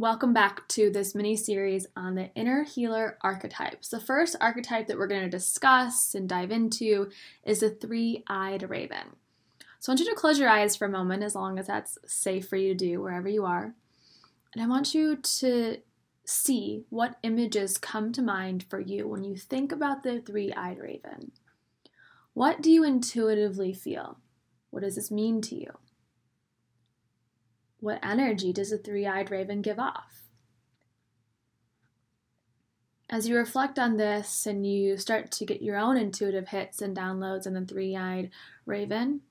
Welcome back to this mini series on the inner healer archetypes. The first archetype that we're going to discuss and dive into is the three eyed raven. So I want you to close your eyes for a moment, as long as that's safe for you to do wherever you are. And I want you to see what images come to mind for you when you think about the three eyed raven. What do you intuitively feel? What does this mean to you? What energy does the three eyed raven give off? As you reflect on this and you start to get your own intuitive hits and downloads in the three eyed raven,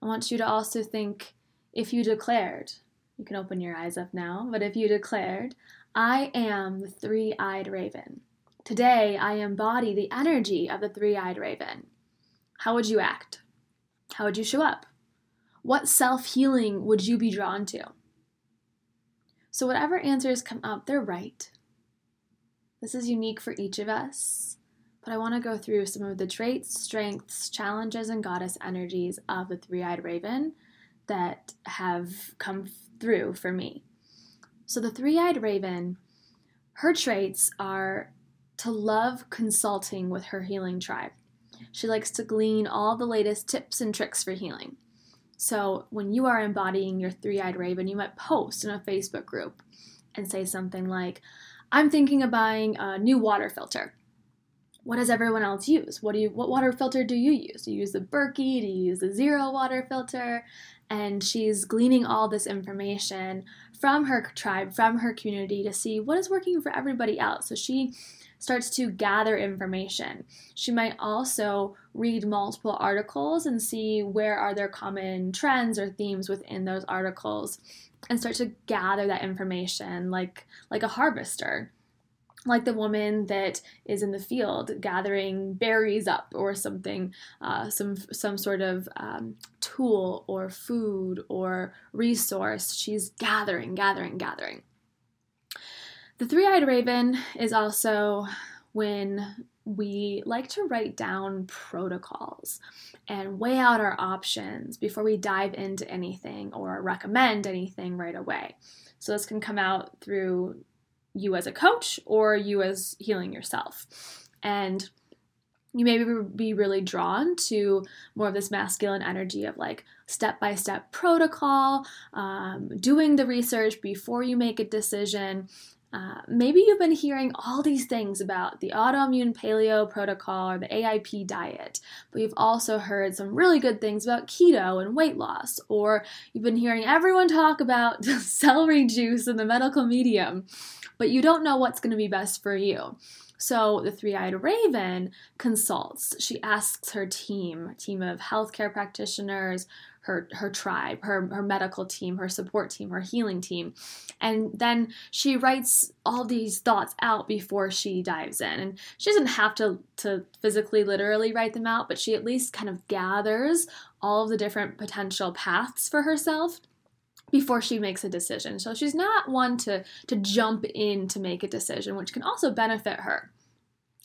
I want you to also think if you declared, you can open your eyes up now, but if you declared, I am the three eyed raven. Today I embody the energy of the three eyed raven. How would you act? How would you show up? What self healing would you be drawn to? So, whatever answers come up, they're right. This is unique for each of us, but I want to go through some of the traits, strengths, challenges, and goddess energies of the three eyed raven that have come through for me. So, the three eyed raven, her traits are to love consulting with her healing tribe. She likes to glean all the latest tips and tricks for healing. So when you are embodying your three eyed raven, you might post in a Facebook group and say something like, I'm thinking of buying a new water filter. What does everyone else use? What do you what water filter do you use? Do you use the Berkey? Do you use the zero water filter? And she's gleaning all this information from her tribe, from her community to see what is working for everybody else. So she starts to gather information. She might also read multiple articles and see where are there common trends or themes within those articles and start to gather that information like like a harvester like the woman that is in the field gathering berries up or something, uh, some some sort of um, tool or food or resource. She's gathering, gathering, gathering. The three eyed raven is also when we like to write down protocols and weigh out our options before we dive into anything or recommend anything right away. So, this can come out through you as a coach or you as healing yourself. And you may be really drawn to more of this masculine energy of like step by step protocol, um, doing the research before you make a decision. Uh, maybe you've been hearing all these things about the autoimmune paleo protocol or the AIP diet, but you've also heard some really good things about keto and weight loss, or you've been hearing everyone talk about celery juice and the medical medium, but you don't know what's going to be best for you. So the three eyed raven consults. She asks her team, team of healthcare practitioners, her her tribe, her her medical team, her support team, her healing team. And then she writes all these thoughts out before she dives in. And she doesn't have to to physically literally write them out, but she at least kind of gathers all of the different potential paths for herself before she makes a decision. So she's not one to to jump in to make a decision, which can also benefit her.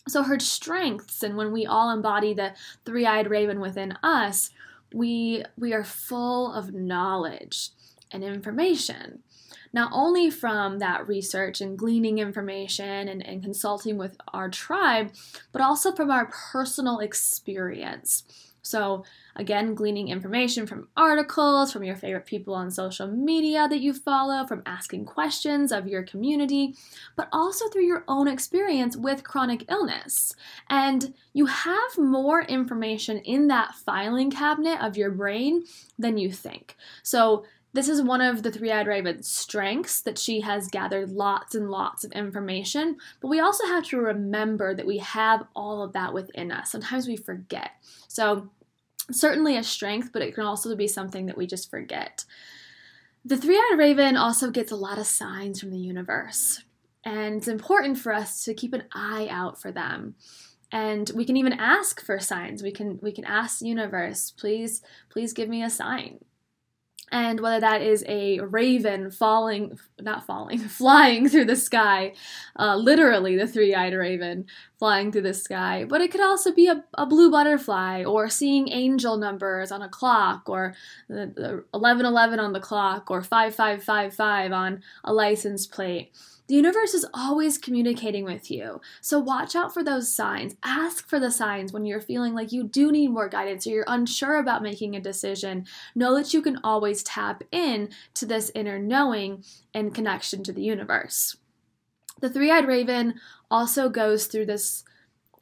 So her strengths and when we all embody the three-eyed raven within us, we we are full of knowledge and information. Not only from that research and gleaning information and, and consulting with our tribe but also from our personal experience so Again, gleaning information from articles, from your favorite people on social media that you follow, from asking questions of your community, but also through your own experience with chronic illness. And you have more information in that filing cabinet of your brain than you think. So, this is one of the three eyed raven's strengths that she has gathered lots and lots of information, but we also have to remember that we have all of that within us. Sometimes we forget. So, certainly a strength, but it can also be something that we just forget. The three eyed raven also gets a lot of signs from the universe, and it's important for us to keep an eye out for them. And we can even ask for signs. We can we can ask universe, please, please give me a sign and whether that is a raven falling, not falling, flying through the sky, uh, literally the three eyed raven flying through the sky, but it could also be a, a blue butterfly or seeing angel numbers on a clock or the, the 1111 on the clock or 5555 on a license plate. The universe is always communicating with you. So watch out for those signs. Ask for the signs when you're feeling like you do need more guidance or you're unsure about making a decision. Know that you can always tap in to this inner knowing and connection to the universe. The three eyed raven also goes through this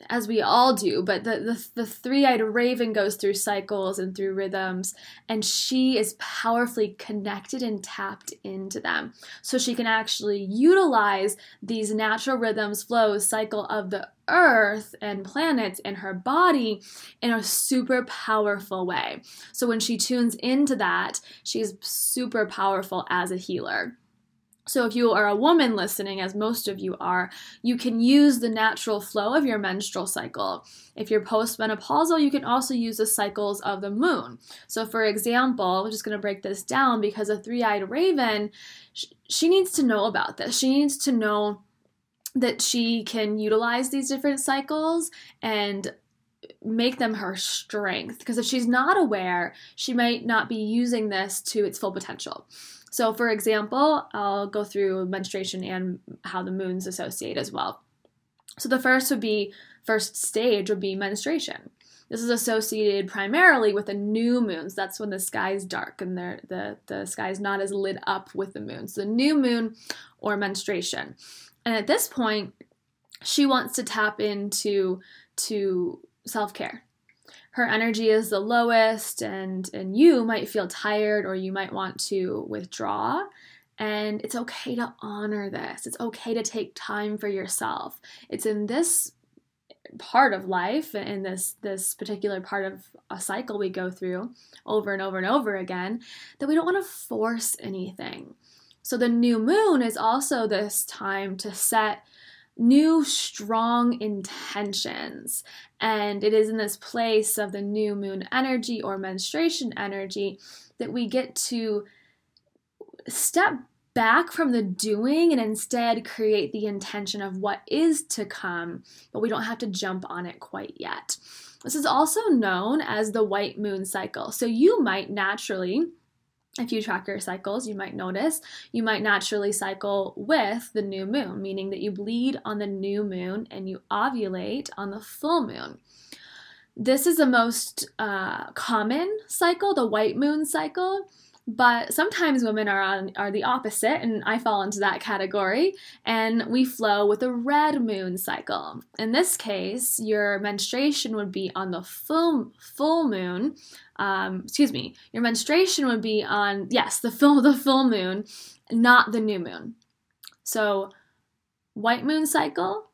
as we all do, but the, the, the three eyed raven goes through cycles and through rhythms, and she is powerfully connected and tapped into them. So she can actually utilize these natural rhythms, flows, cycle of the earth and planets in her body in a super powerful way. So when she tunes into that, she's super powerful as a healer. So, if you are a woman listening, as most of you are, you can use the natural flow of your menstrual cycle. If you're postmenopausal, you can also use the cycles of the moon. So, for example, I'm just going to break this down because a three eyed raven, she needs to know about this. She needs to know that she can utilize these different cycles and make them her strength. Because if she's not aware, she might not be using this to its full potential. So, for example, I'll go through menstruation and how the moons associate as well. So, the first would be, first stage would be menstruation. This is associated primarily with the new moons. That's when the sky is dark and the, the, the sky is not as lit up with the moon. So, the new moon or menstruation. And at this point, she wants to tap into to self-care her energy is the lowest and and you might feel tired or you might want to withdraw. And it's okay to honor this. It's okay to take time for yourself. It's in this part of life in this this particular part of a cycle we go through over and over and over again that we don't want to force anything. So the new moon is also this time to set new strong intentions. And it is in this place of the new moon energy or menstruation energy that we get to step back from the doing and instead create the intention of what is to come, but we don't have to jump on it quite yet. This is also known as the white moon cycle. So you might naturally if you track your cycles, you might notice you might naturally cycle with the new moon, meaning that you bleed on the new moon and you ovulate on the full moon. This is the most uh, common cycle, the white moon cycle. But sometimes women are on are the opposite, and I fall into that category, and we flow with a red moon cycle. In this case, your menstruation would be on the full full moon. Um, excuse me, your menstruation would be on yes the full the full moon, not the new moon. So, white moon cycle,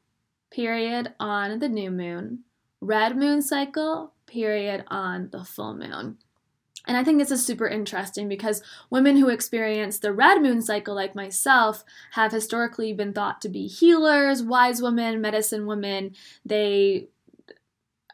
period on the new moon. Red moon cycle, period on the full moon. And I think this is super interesting because women who experience the red moon cycle, like myself, have historically been thought to be healers, wise women, medicine women. They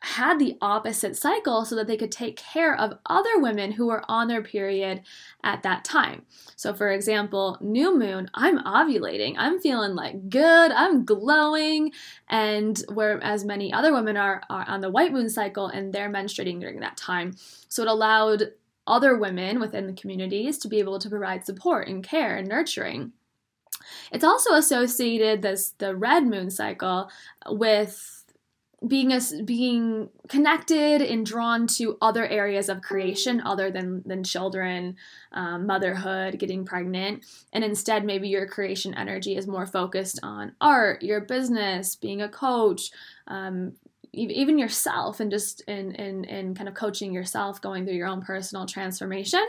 had the opposite cycle so that they could take care of other women who were on their period at that time. So, for example, new moon, I'm ovulating, I'm feeling like good, I'm glowing, and whereas many other women are, are on the white moon cycle and they're menstruating during that time. So, it allowed other women within the communities to be able to provide support and care and nurturing. It's also associated this the red moon cycle with being a, being connected and drawn to other areas of creation other than than children, um, motherhood, getting pregnant, and instead maybe your creation energy is more focused on art, your business, being a coach, um, even yourself and just in, in, in kind of coaching yourself going through your own personal transformation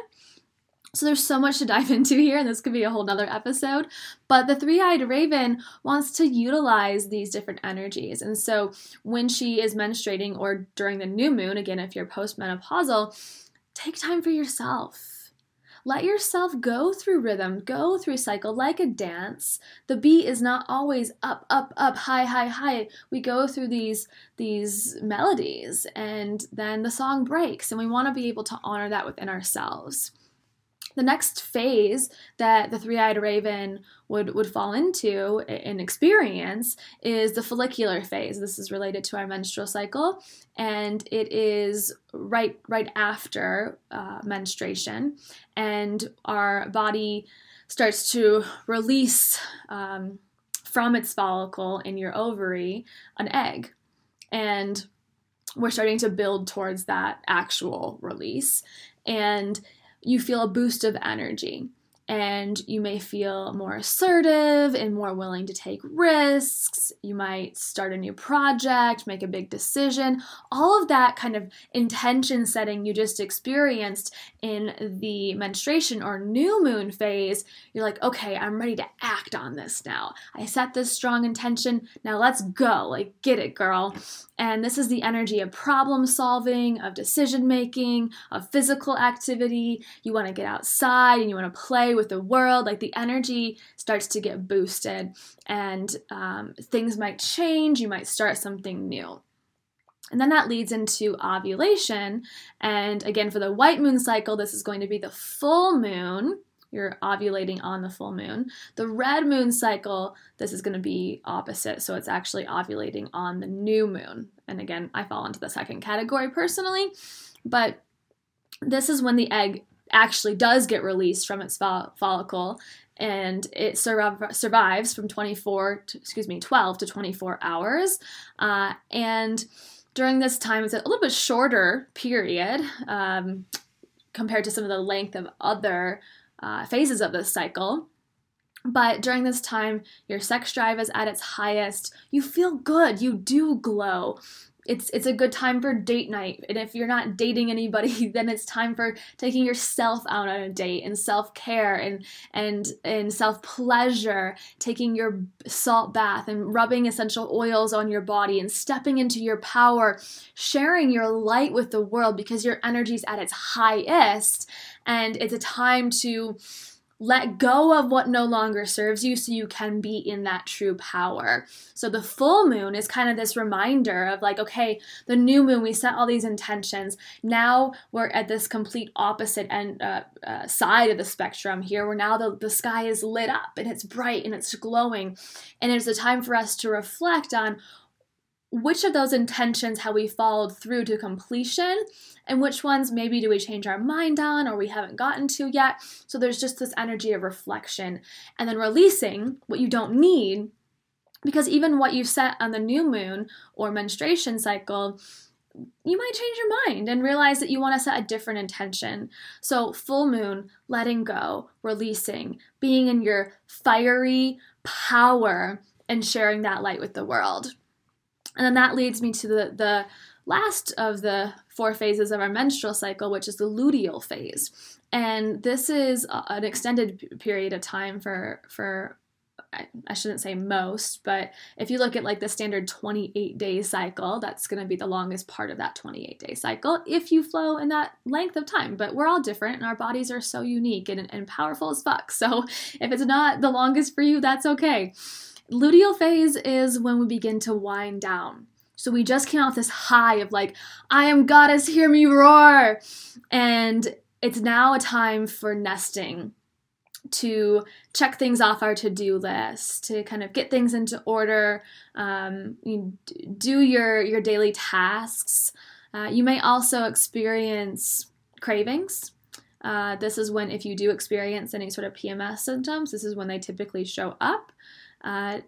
so there's so much to dive into here, and this could be a whole nother episode. But the three-eyed raven wants to utilize these different energies. And so when she is menstruating or during the new moon, again, if you're postmenopausal, take time for yourself let yourself go through rhythm, go through cycle like a dance. The beat is not always up, up, up, high, high, high. We go through these these melodies and then the song breaks and we want to be able to honor that within ourselves. The next phase that the three-eyed raven would, would fall into in experience is the follicular phase. This is related to our menstrual cycle, and it is right right after uh, menstruation, and our body starts to release um, from its follicle in your ovary an egg, and we're starting to build towards that actual release, and you feel a boost of energy and you may feel more assertive and more willing to take risks. You might start a new project, make a big decision. All of that kind of intention setting you just experienced in the menstruation or new moon phase, you're like, okay, I'm ready to act on this now. I set this strong intention. Now let's go. Like, get it, girl. And this is the energy of problem solving, of decision making, of physical activity. You want to get outside and you want to play with the world. Like the energy starts to get boosted and um, things might change. You might start something new. And then that leads into ovulation. And again, for the white moon cycle, this is going to be the full moon you're ovulating on the full moon. The red moon cycle, this is going to be opposite. So it's actually ovulating on the new moon. And again, I fall into the second category personally, but this is when the egg actually does get released from its follicle and it sur- survives from 24 to, excuse me 12 to 24 hours uh, and during this time it's a little bit shorter period um, compared to some of the length of other uh, phases of this cycle. But during this time, your sex drive is at its highest. You feel good. You do glow. It's it's a good time for date night. And if you're not dating anybody, then it's time for taking yourself out on a date and self-care and and and self-pleasure, taking your salt bath and rubbing essential oils on your body and stepping into your power, sharing your light with the world because your energy's at its highest. And it's a time to let go of what no longer serves you so you can be in that true power. So the full moon is kind of this reminder of like, okay, the new moon, we set all these intentions. Now we're at this complete opposite end uh, uh, side of the spectrum here, where now the, the sky is lit up and it's bright and it's glowing. And it's a time for us to reflect on which of those intentions have we followed through to completion and which ones maybe do we change our mind on or we haven't gotten to yet. So there's just this energy of reflection and then releasing what you don't need because even what you set on the new moon or menstruation cycle you might change your mind and realize that you want to set a different intention. So, full moon, letting go, releasing, being in your fiery power, and sharing that light with the world. And then that leads me to the, the last of the four phases of our menstrual cycle, which is the luteal phase. And this is an extended period of time for, for I shouldn't say most, but if you look at like the standard 28 day cycle, that's going to be the longest part of that 28 day cycle if you flow in that length of time. But we're all different and our bodies are so unique and, and powerful as fuck. So if it's not the longest for you, that's okay. Luteal phase is when we begin to wind down. So we just came off this high of like, I am goddess, hear me roar. And it's now a time for nesting, to check things off our to do list, to kind of get things into order, um, you do your, your daily tasks. Uh, you may also experience cravings. Uh, this is when, if you do experience any sort of PMS symptoms, this is when they typically show up. Uh,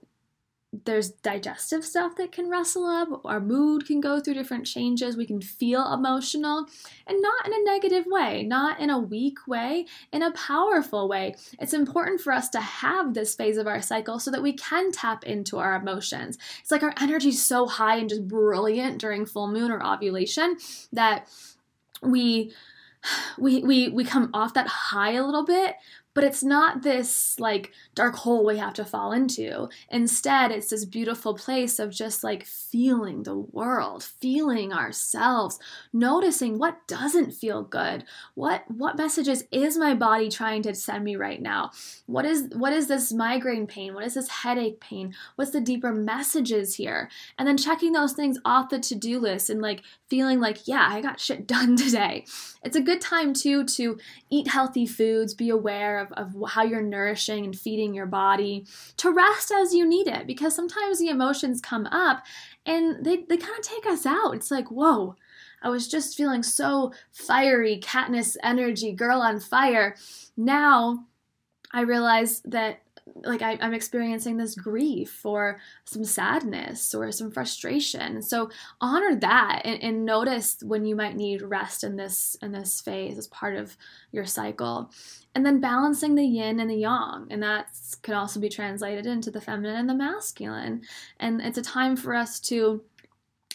there's digestive stuff that can rustle up. Our mood can go through different changes. We can feel emotional and not in a negative way, not in a weak way, in a powerful way. It's important for us to have this phase of our cycle so that we can tap into our emotions. It's like our energy is so high and just brilliant during full moon or ovulation that we we we we come off that high a little bit but it's not this like dark hole we have to fall into. Instead, it's this beautiful place of just like feeling the world, feeling ourselves, noticing what doesn't feel good. What what messages is my body trying to send me right now? What is what is this migraine pain? What is this headache pain? What's the deeper messages here? And then checking those things off the to-do list and like feeling like, yeah, I got shit done today. It's a good time too to eat healthy foods, be aware of, of how you're nourishing and feeding your body, to rest as you need it, because sometimes the emotions come up and they, they kind of take us out. It's like, whoa, I was just feeling so fiery, Katniss energy, girl on fire. Now I realize that like I, am experiencing this grief or some sadness or some frustration. So honor that and, and, notice when you might need rest in this in this phase as part of your cycle. And then balancing the yin and the yang, and that can also be translated into the feminine and the masculine. And it's a time for us to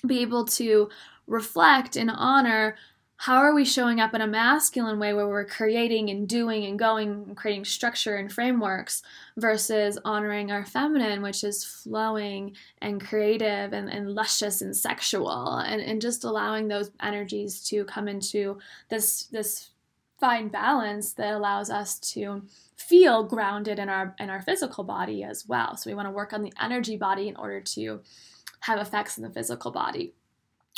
be able to reflect and honor how are we showing up in a masculine way where we're creating and doing and going and creating structure and frameworks versus honoring our feminine which is flowing and creative and, and luscious and sexual and, and just allowing those energies to come into this this fine balance that allows us to feel grounded in our in our physical body as well. So we want to work on the energy body in order to have effects in the physical body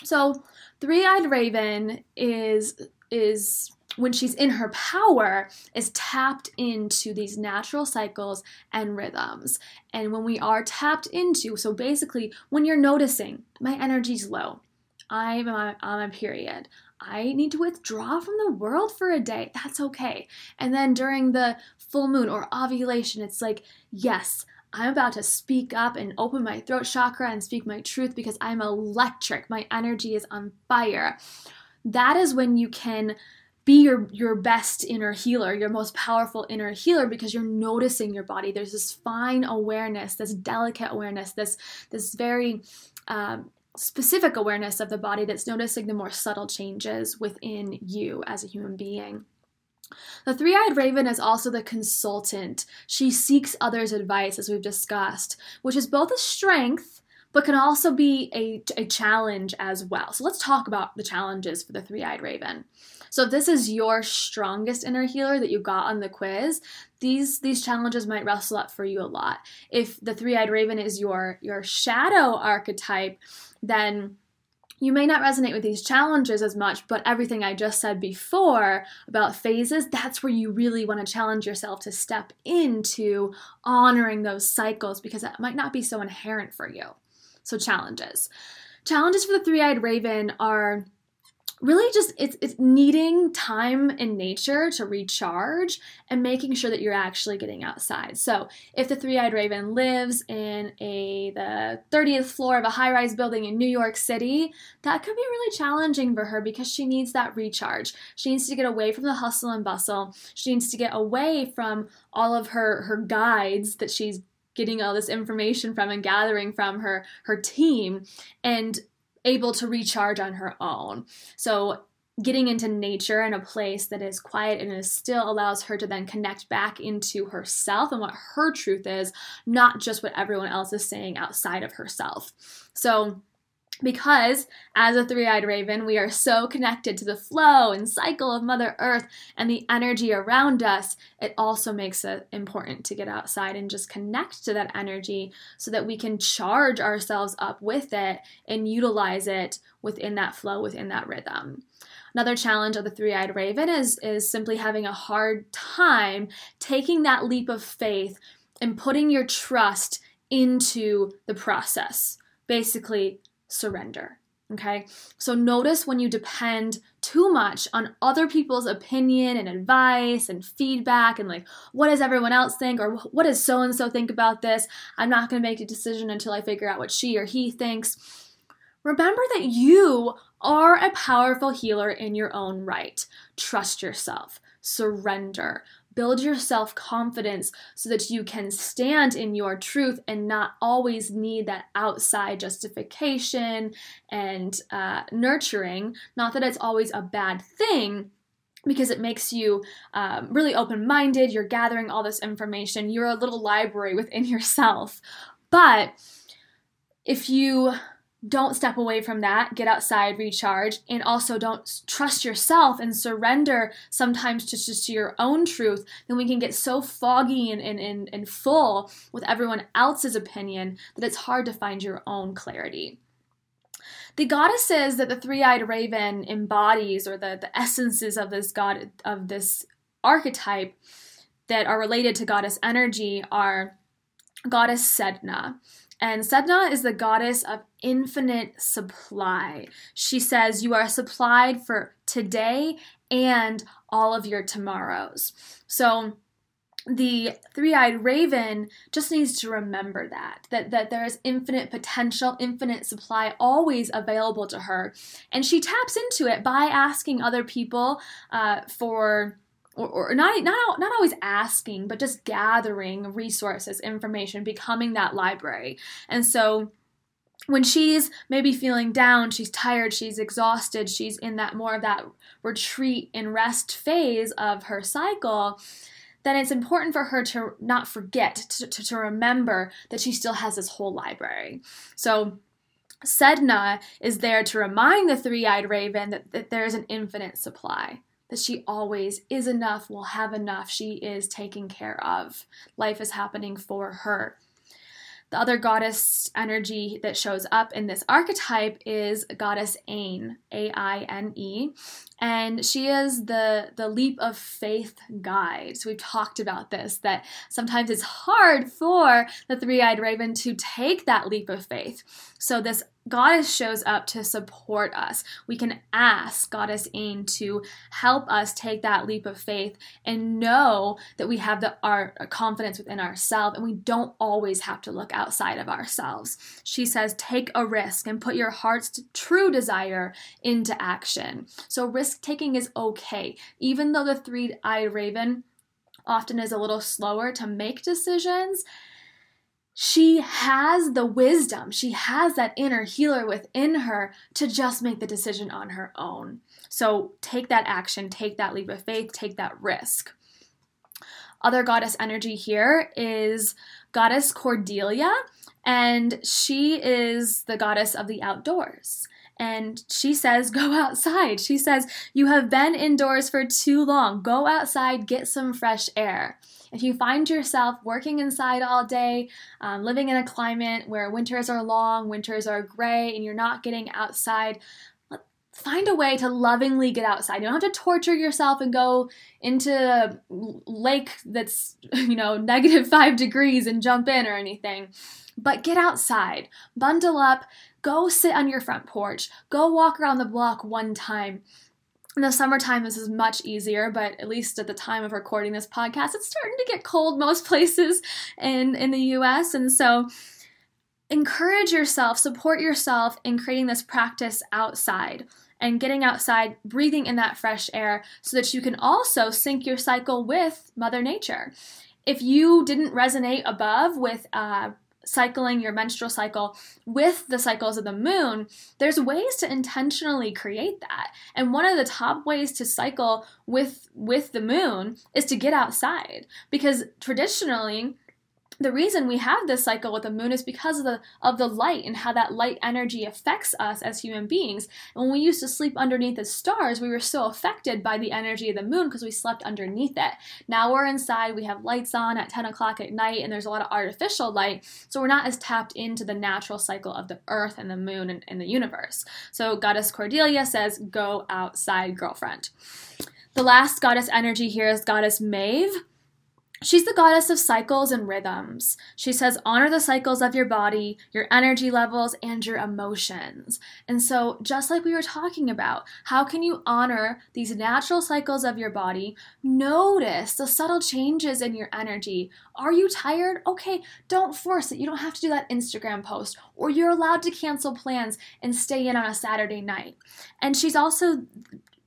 so, three-eyed raven is is when she's in her power is tapped into these natural cycles and rhythms. And when we are tapped into, so basically when you're noticing my energy's low, I'm on, on a period, I need to withdraw from the world for a day. That's okay. And then during the full moon or ovulation, it's like, yes, I'm about to speak up and open my throat chakra and speak my truth because I'm electric. My energy is on fire. That is when you can be your your best inner healer, your most powerful inner healer because you're noticing your body. There's this fine awareness, this delicate awareness, this this very um, specific awareness of the body that's noticing the more subtle changes within you as a human being. The three eyed raven is also the consultant. She seeks others' advice, as we've discussed, which is both a strength, but can also be a, a challenge as well. So let's talk about the challenges for the three eyed raven. So if this is your strongest inner healer that you got on the quiz, these these challenges might wrestle up for you a lot. If the three-eyed raven is your your shadow archetype, then you may not resonate with these challenges as much, but everything I just said before about phases, that's where you really want to challenge yourself to step into honoring those cycles because that might not be so inherent for you. So, challenges. Challenges for the three eyed raven are really just it's it's needing time in nature to recharge and making sure that you're actually getting outside. So, if the three-eyed raven lives in a the 30th floor of a high-rise building in New York City, that could be really challenging for her because she needs that recharge. She needs to get away from the hustle and bustle. She needs to get away from all of her her guides that she's getting all this information from and gathering from her her team and able to recharge on her own. So getting into nature and a place that is quiet and is still allows her to then connect back into herself and what her truth is, not just what everyone else is saying outside of herself. So because as a three eyed raven, we are so connected to the flow and cycle of Mother Earth and the energy around us, it also makes it important to get outside and just connect to that energy so that we can charge ourselves up with it and utilize it within that flow, within that rhythm. Another challenge of the three eyed raven is, is simply having a hard time taking that leap of faith and putting your trust into the process. Basically, surrender. Okay, so notice when you depend too much on other people's opinion and advice and feedback and like, what does everyone else think or what does so and so think about this? I'm not going to make a decision until I figure out what she or he thinks. Remember that you are a powerful healer in your own right. Trust yourself, surrender, Build your self confidence so that you can stand in your truth and not always need that outside justification and uh, nurturing. Not that it's always a bad thing, because it makes you um, really open minded. You're gathering all this information. You're a little library within yourself. But if you don't step away from that, get outside, recharge, and also don't trust yourself and surrender sometimes to just to your own truth, then we can get so foggy and, and, and, and full with everyone else's opinion that it's hard to find your own clarity. The goddesses that the three-eyed raven embodies, or the, the essences of this god of this archetype that are related to goddess energy are goddess Sedna. And Sedna is the goddess of infinite supply. She says, You are supplied for today and all of your tomorrows. So, the three-eyed raven just needs to remember that that that there is infinite potential infinite supply always available to her and she taps into it by asking other people uh, for or, or not, not, not always asking, but just gathering resources, information, becoming that library. And so when she's maybe feeling down, she's tired, she's exhausted, she's in that more of that retreat and rest phase of her cycle, then it's important for her to not forget, to, to, to remember that she still has this whole library. So Sedna is there to remind the three eyed raven that, that there is an infinite supply that she always is enough, will have enough, she is taken care of. Life is happening for her. The other goddess energy that shows up in this archetype is goddess Aine, A I N E, and she is the the leap of faith guide. So we've talked about this that sometimes it's hard for the three-eyed raven to take that leap of faith. So this Goddess shows up to support us. We can ask Goddess Aine to help us take that leap of faith and know that we have the our confidence within ourselves and we don't always have to look outside of ourselves. She says, take a risk and put your heart's true desire into action. So risk taking is okay. Even though the three-eyed raven often is a little slower to make decisions, she has the wisdom, she has that inner healer within her to just make the decision on her own. So take that action, take that leap of faith, take that risk. Other goddess energy here is goddess Cordelia, and she is the goddess of the outdoors. And she says, Go outside. She says, You have been indoors for too long. Go outside, get some fresh air. If you find yourself working inside all day, um, living in a climate where winters are long, winters are gray, and you're not getting outside, find a way to lovingly get outside. You don't have to torture yourself and go into a lake that's, you know, negative five degrees and jump in or anything. But get outside, bundle up, go sit on your front porch, go walk around the block one time. In the summertime, this is much easier, but at least at the time of recording this podcast, it's starting to get cold most places in, in the US. And so, encourage yourself, support yourself in creating this practice outside and getting outside, breathing in that fresh air so that you can also sync your cycle with Mother Nature. If you didn't resonate above with uh, cycling your menstrual cycle with the cycles of the moon, there's ways to intentionally create that. And one of the top ways to cycle with with the moon is to get outside because traditionally the reason we have this cycle with the moon is because of the of the light and how that light energy affects us as human beings. And when we used to sleep underneath the stars, we were so affected by the energy of the moon because we slept underneath it. Now we're inside, we have lights on at 10 o'clock at night, and there's a lot of artificial light, so we're not as tapped into the natural cycle of the earth and the moon and, and the universe. So Goddess Cordelia says, Go outside, girlfriend. The last goddess energy here is Goddess Maeve. She's the goddess of cycles and rhythms. She says, honor the cycles of your body, your energy levels, and your emotions. And so, just like we were talking about, how can you honor these natural cycles of your body? Notice the subtle changes in your energy. Are you tired? Okay, don't force it. You don't have to do that Instagram post, or you're allowed to cancel plans and stay in on a Saturday night. And she's also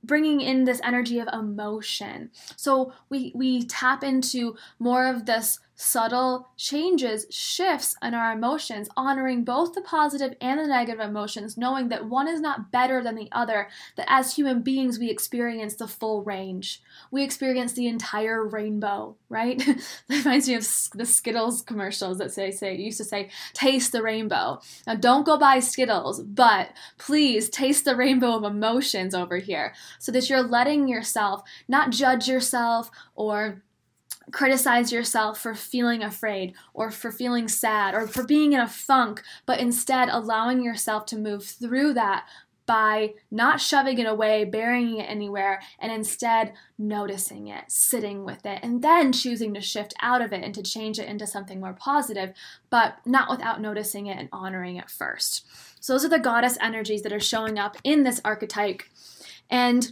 bringing in this energy of emotion. So we we tap into more of this subtle changes, shifts in our emotions, honoring both the positive and the negative emotions, knowing that one is not better than the other, that as human beings we experience the full range. We experience the entire rainbow, right? that reminds me of the Skittles commercials that say, say used to say, taste the rainbow. Now don't go buy Skittles, but please taste the rainbow of emotions over here so that you're letting yourself not judge yourself or criticize yourself for feeling afraid or for feeling sad or for being in a funk, but instead allowing yourself to move through that by not shoving it away, burying it anywhere, and instead noticing it, sitting with it, and then choosing to shift out of it and to change it into something more positive, but not without noticing it and honoring it first. So, those are the goddess energies that are showing up in this archetype. And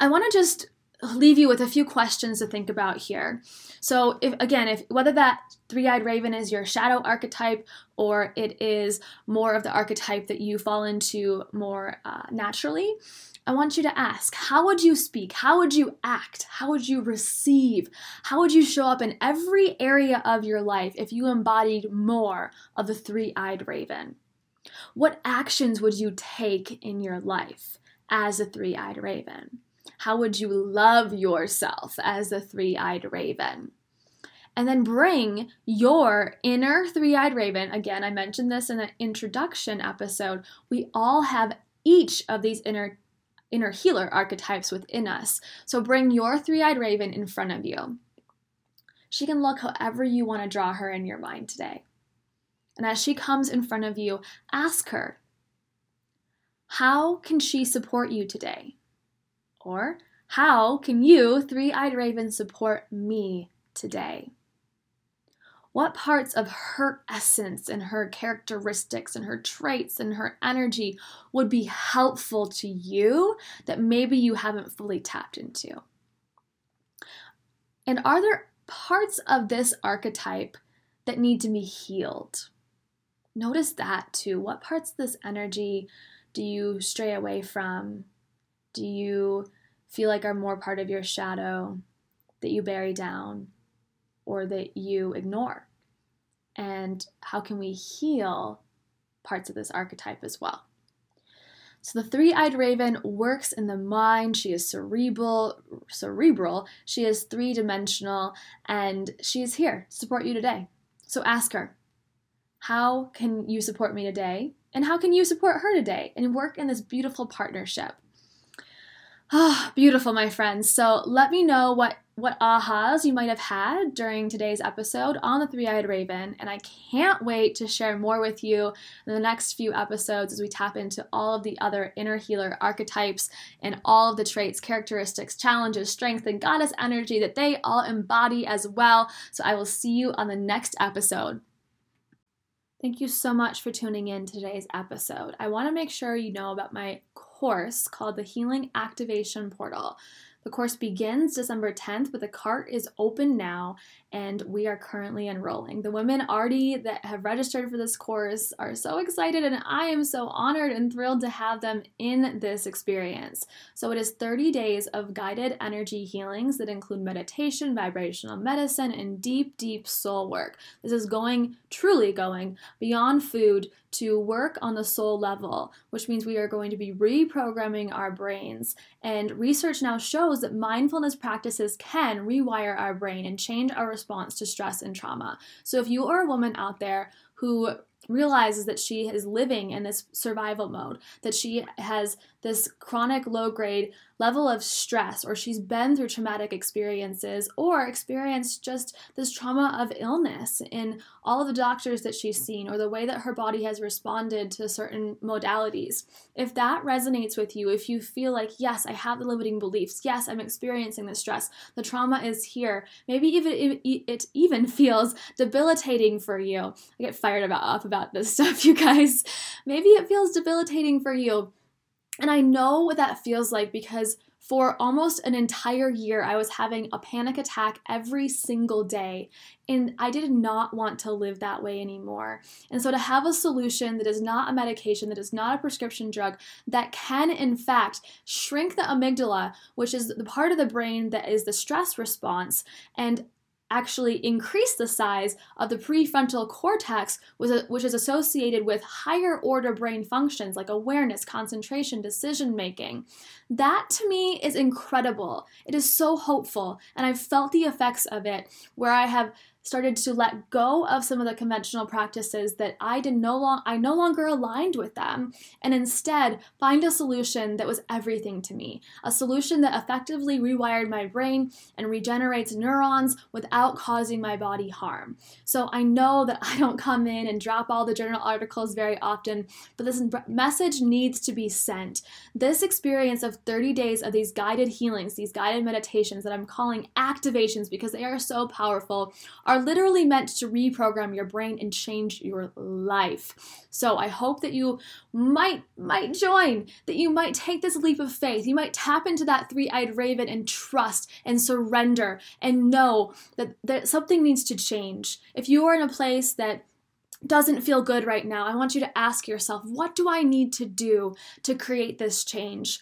I want to just leave you with a few questions to think about here. So, if again, if whether that three-eyed raven is your shadow archetype or it is more of the archetype that you fall into more uh, naturally, I want you to ask how would you speak? How would you act? How would you receive? How would you show up in every area of your life if you embodied more of the three eyed raven? What actions would you take in your life as a three eyed raven? How would you love yourself as a three eyed raven? And then bring your inner three eyed raven. Again, I mentioned this in the introduction episode. We all have each of these inner inner healer archetypes within us. So bring your three eyed raven in front of you. She can look however you want to draw her in your mind today. And as she comes in front of you, ask her, How can she support you today? Or, how can you, three eyed raven, support me today? What parts of her essence and her characteristics and her traits and her energy would be helpful to you that maybe you haven't fully tapped into? And are there parts of this archetype that need to be healed? Notice that too. What parts of this energy do you stray away from? Do you feel like are more part of your shadow that you bury down or that you ignore? And how can we heal parts of this archetype as well? So the three-eyed raven works in the mind. She is cerebral, cerebral. She is three-dimensional, and she is here to support you today. So ask her, how can you support me today? And how can you support her today? And work in this beautiful partnership. Oh, beautiful, my friends. So let me know what what ahas you might have had during today's episode on the Three Eyed Raven, and I can't wait to share more with you in the next few episodes as we tap into all of the other inner healer archetypes and all of the traits, characteristics, challenges, strength, and goddess energy that they all embody as well. So I will see you on the next episode. Thank you so much for tuning in to today's episode. I want to make sure you know about my course called the Healing Activation Portal. The course begins December 10th, but the cart is open now and we are currently enrolling. The women already that have registered for this course are so excited, and I am so honored and thrilled to have them in this experience. So, it is 30 days of guided energy healings that include meditation, vibrational medicine, and deep, deep soul work. This is going, truly going, beyond food to work on the soul level, which means we are going to be reprogramming our brains. And research now shows that mindfulness practices can rewire our brain and change our response to stress and trauma. So if you are a woman out there who realizes that she is living in this survival mode, that she has this chronic low grade level of stress, or she's been through traumatic experiences, or experienced just this trauma of illness in all the doctors that she's seen, or the way that her body has responded to certain modalities. If that resonates with you, if you feel like, yes, I have the limiting beliefs, yes, I'm experiencing the stress, the trauma is here, maybe even it even feels debilitating for you. I get fired about, up about this stuff, you guys. Maybe it feels debilitating for you and I know what that feels like because for almost an entire year, I was having a panic attack every single day. And I did not want to live that way anymore. And so, to have a solution that is not a medication, that is not a prescription drug, that can, in fact, shrink the amygdala, which is the part of the brain that is the stress response, and actually increase the size of the prefrontal cortex, which is associated with higher order brain functions like awareness, concentration, decision making. That to me is incredible. It is so hopeful, and I've felt the effects of it where I have started to let go of some of the conventional practices that I did no long I no longer aligned with them and instead find a solution that was everything to me. A solution that effectively rewired my brain and regenerates neurons without causing my body harm. So I know that I don't come in and drop all the journal articles very often, but this message needs to be sent. This experience of 30 days of these guided healings, these guided meditations that I'm calling activations because they are so powerful are literally meant to reprogram your brain and change your life. So I hope that you might might join, that you might take this leap of faith. You might tap into that three-eyed raven and trust and surrender and know that, that something needs to change. If you are in a place that doesn't feel good right now, I want you to ask yourself, what do I need to do to create this change?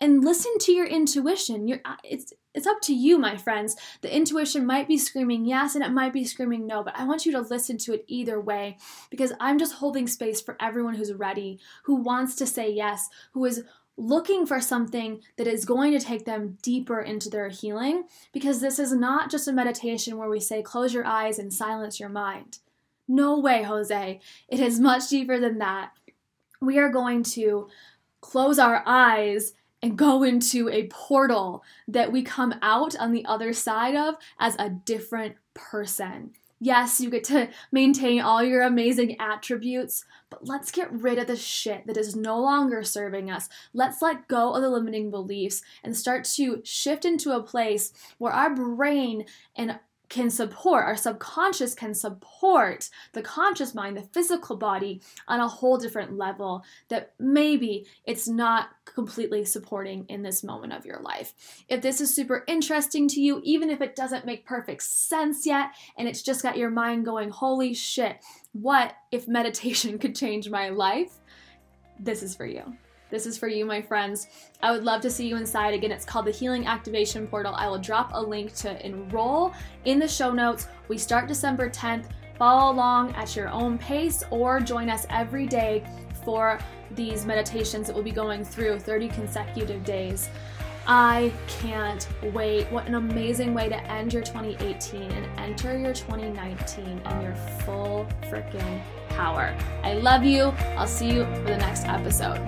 And listen to your intuition. Your, it's it's up to you, my friends. The intuition might be screaming yes and it might be screaming no, but I want you to listen to it either way because I'm just holding space for everyone who's ready, who wants to say yes, who is looking for something that is going to take them deeper into their healing because this is not just a meditation where we say close your eyes and silence your mind. No way, Jose. It is much deeper than that. We are going to close our eyes and go into a portal that we come out on the other side of as a different person. Yes, you get to maintain all your amazing attributes, but let's get rid of the shit that is no longer serving us. Let's let go of the limiting beliefs and start to shift into a place where our brain and can support, our subconscious can support the conscious mind, the physical body on a whole different level that maybe it's not completely supporting in this moment of your life. If this is super interesting to you, even if it doesn't make perfect sense yet, and it's just got your mind going, holy shit, what if meditation could change my life? This is for you. This is for you, my friends. I would love to see you inside. Again, it's called the Healing Activation Portal. I will drop a link to enroll in the show notes. We start December 10th. Follow along at your own pace or join us every day for these meditations that we'll be going through 30 consecutive days. I can't wait. What an amazing way to end your 2018 and enter your 2019 in your full freaking power. I love you. I'll see you for the next episode.